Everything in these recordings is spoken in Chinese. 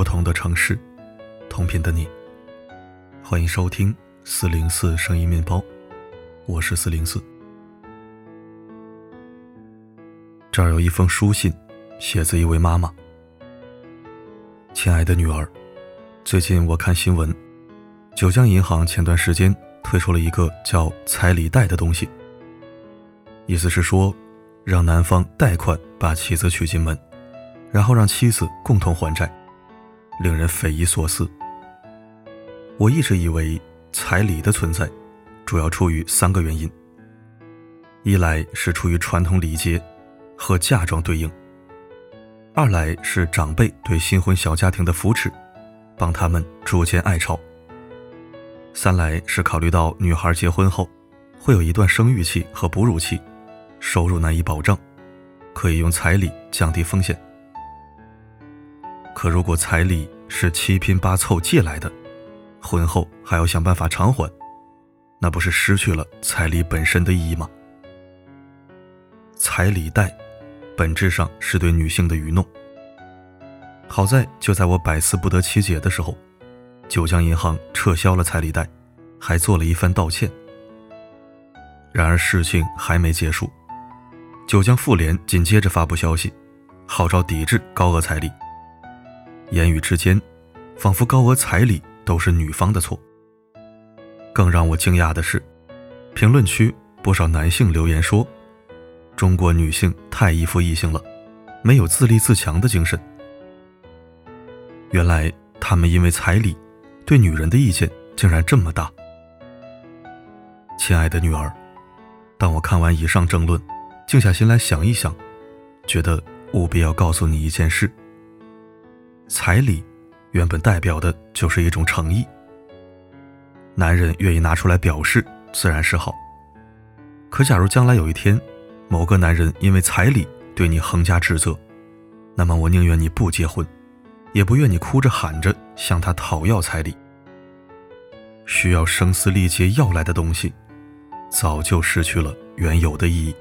不同的城市，同频的你。欢迎收听四零四声音面包，我是四零四。这儿有一封书信，写自一位妈妈。亲爱的女儿，最近我看新闻，九江银行前段时间推出了一个叫彩礼贷的东西，意思是说，让男方贷款把妻子娶进门，然后让妻子共同还债。令人匪夷所思。我一直以为彩礼的存在，主要出于三个原因：一来是出于传统礼节和嫁妆对应；二来是长辈对新婚小家庭的扶持，帮他们逐渐爱巢；三来是考虑到女孩结婚后会有一段生育期和哺乳期，收入难以保障，可以用彩礼降低风险。可如果彩礼是七拼八凑借来的，婚后还要想办法偿还，那不是失去了彩礼本身的意义吗？彩礼贷本质上是对女性的愚弄。好在就在我百思不得其解的时候，九江银行撤销了彩礼贷，还做了一番道歉。然而事情还没结束，九江妇联紧接着发布消息，号召抵制高额彩礼。言语之间，仿佛高额彩礼都是女方的错。更让我惊讶的是，评论区不少男性留言说：“中国女性太依附异性了，没有自立自强的精神。”原来他们因为彩礼，对女人的意见竟然这么大。亲爱的女儿，当我看完以上争论，静下心来想一想，觉得务必要告诉你一件事。彩礼，原本代表的就是一种诚意。男人愿意拿出来表示，自然是好。可假如将来有一天，某个男人因为彩礼对你横加指责，那么我宁愿你不结婚，也不愿你哭着喊着向他讨要彩礼。需要声嘶力竭要来的东西，早就失去了原有的意义。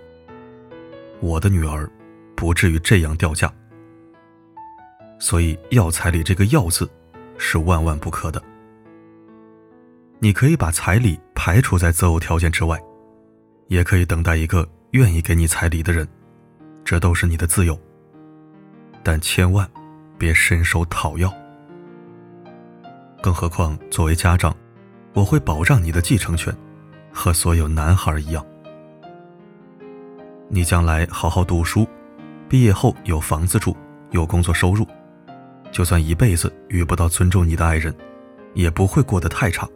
我的女儿，不至于这样掉价。所以要彩礼这个要字，是万万不可的。你可以把彩礼排除在择偶条件之外，也可以等待一个愿意给你彩礼的人，这都是你的自由。但千万别伸手讨要。更何况作为家长，我会保障你的继承权，和所有男孩一样。你将来好好读书，毕业后有房子住，有工作收入。就算一辈子遇不到尊重你的爱人，也不会过得太差。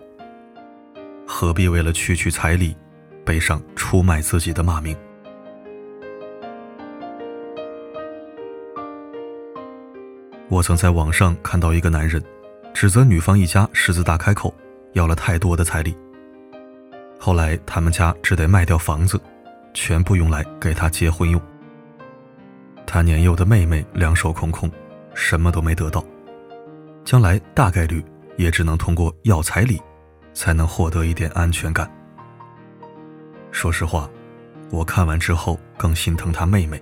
何必为了区区彩礼，背上出卖自己的骂名？我曾在网上看到一个男人，指责女方一家狮子大开口，要了太多的彩礼。后来他们家只得卖掉房子，全部用来给他结婚用。他年幼的妹妹两手空空。什么都没得到，将来大概率也只能通过要彩礼，才能获得一点安全感。说实话，我看完之后更心疼他妹妹。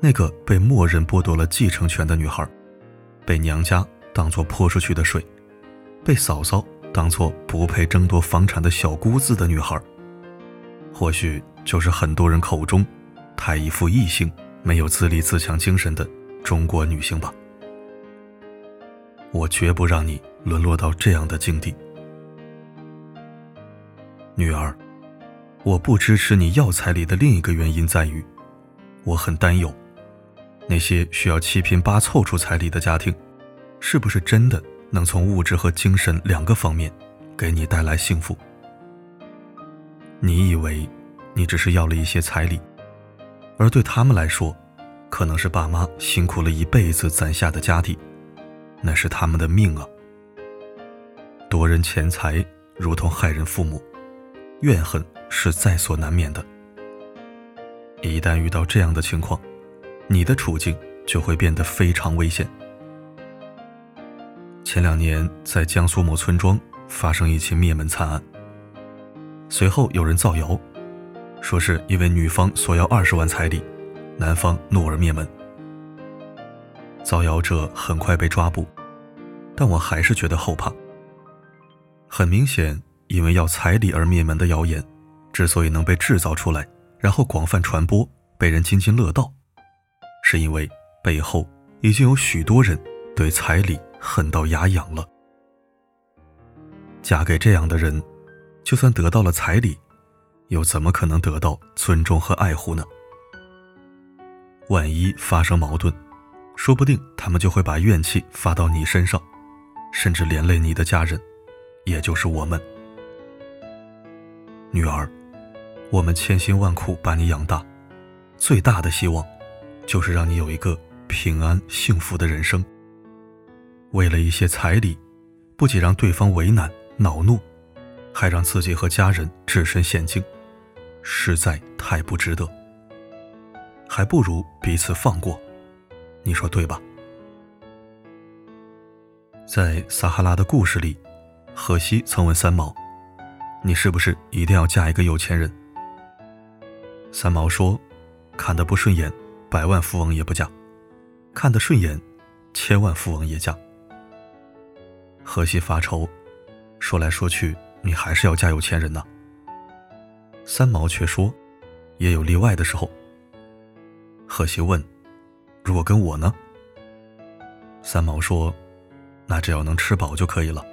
那个被默认剥夺了继承权的女孩，被娘家当做泼出去的水，被嫂嫂当做不配争夺房产的小姑子的女孩，或许就是很多人口中太依附异性、没有自立自强精神的。中国女性吧，我绝不让你沦落到这样的境地，女儿。我不支持你要彩礼的另一个原因在于，我很担忧，那些需要七拼八凑出彩礼的家庭，是不是真的能从物质和精神两个方面给你带来幸福？你以为你只是要了一些彩礼，而对他们来说。可能是爸妈辛苦了一辈子攒下的家底，那是他们的命啊。夺人钱财如同害人父母，怨恨是在所难免的。一旦遇到这样的情况，你的处境就会变得非常危险。前两年在江苏某村庄发生一起灭门惨案，随后有人造谣，说是因为女方索要二十万彩礼。男方怒而灭门。造谣者很快被抓捕，但我还是觉得后怕。很明显，因为要彩礼而灭门的谣言，之所以能被制造出来，然后广泛传播，被人津津乐道，是因为背后已经有许多人对彩礼恨到牙痒了。嫁给这样的人，就算得到了彩礼，又怎么可能得到尊重和爱护呢？万一发生矛盾，说不定他们就会把怨气发到你身上，甚至连累你的家人，也就是我们。女儿，我们千辛万苦把你养大，最大的希望，就是让你有一个平安幸福的人生。为了一些彩礼，不仅让对方为难恼怒，还让自己和家人置身险境，实在太不值得。还不如彼此放过，你说对吧？在撒哈拉的故事里，荷西曾问三毛：“你是不是一定要嫁一个有钱人？”三毛说：“看得不顺眼，百万富翁也不嫁；看得顺眼，千万富翁也嫁。”荷西发愁，说来说去，你还是要嫁有钱人呢。三毛却说：“也有例外的时候。”荷西问：“如果跟我呢？”三毛说：“那只要能吃饱就可以了，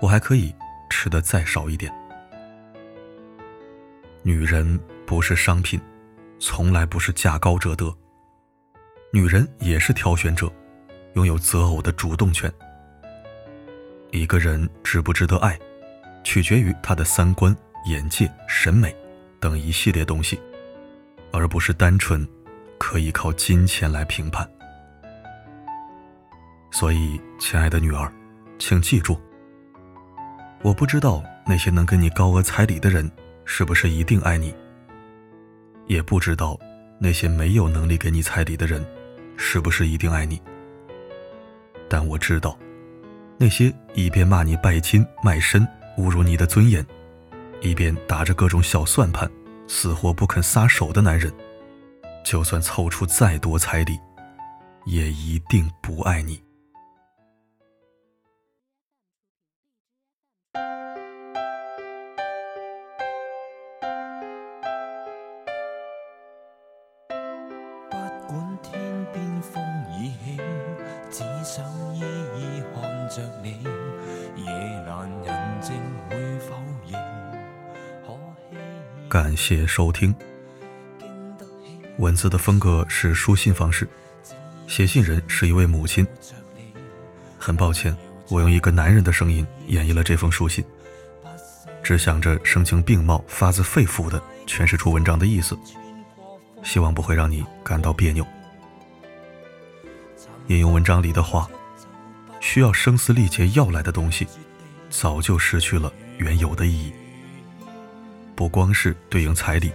我还可以吃的再少一点。”女人不是商品，从来不是价高者得。女人也是挑选者，拥有择偶的主动权。一个人值不值得爱，取决于他的三观、眼界、审美等一系列东西，而不是单纯。可以靠金钱来评判，所以，亲爱的女儿，请记住：我不知道那些能给你高额彩礼的人是不是一定爱你，也不知道那些没有能力给你彩礼的人是不是一定爱你。但我知道，那些一边骂你拜金卖身、侮辱你的尊严，一边打着各种小算盘、死活不肯撒手的男人。就算凑出再多彩礼，也一定不爱你。不管天边风已起，只想依依看着你。夜阑人静会否认？感谢收听。文字的风格是书信方式，写信人是一位母亲。很抱歉，我用一个男人的声音演绎了这封书信，只想着声情并茂、发自肺腑地诠释出文章的意思，希望不会让你感到别扭。引用文章里的话，需要声嘶力竭要来的东西，早就失去了原有的意义。不光是对应彩礼。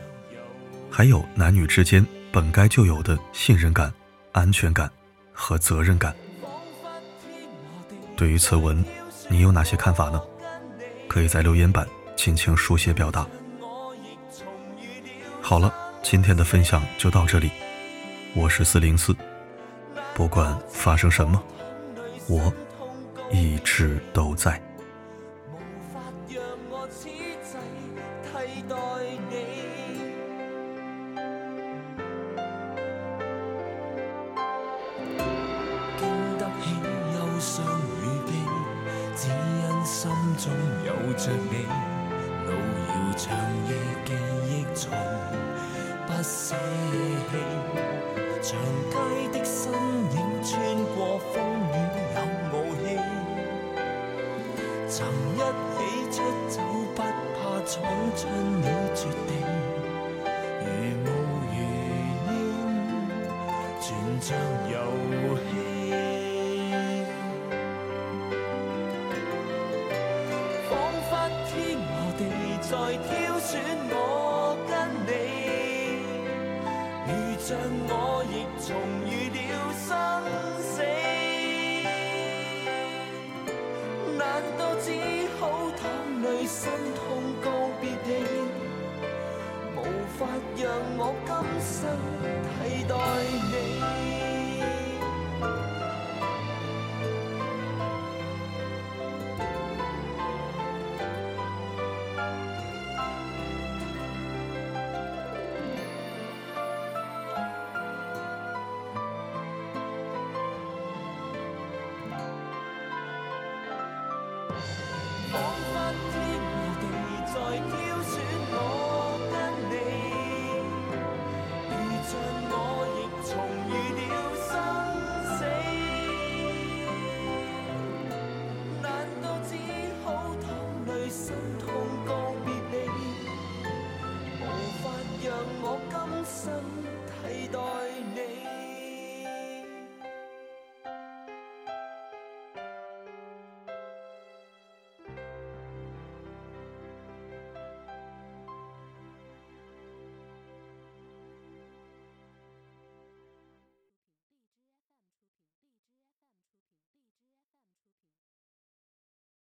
还有男女之间本该就有的信任感、安全感和责任感。对于此文，你有哪些看法呢？可以在留言板尽情书写表达。好了，今天的分享就到这里。我是四零四，不管发生什么，我一直都在。抱着你，路遥长夜记忆从不舍弃。长街的身影穿过风雨有傲气，曾一起出走不怕闯进了绝地，如雾如烟，全像游戏。在挑选我跟你，如像我亦重遇了生死，难道只好淌泪心痛告别你？无法让我今生替代你。